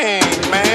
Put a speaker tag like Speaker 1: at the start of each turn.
Speaker 1: thing, man.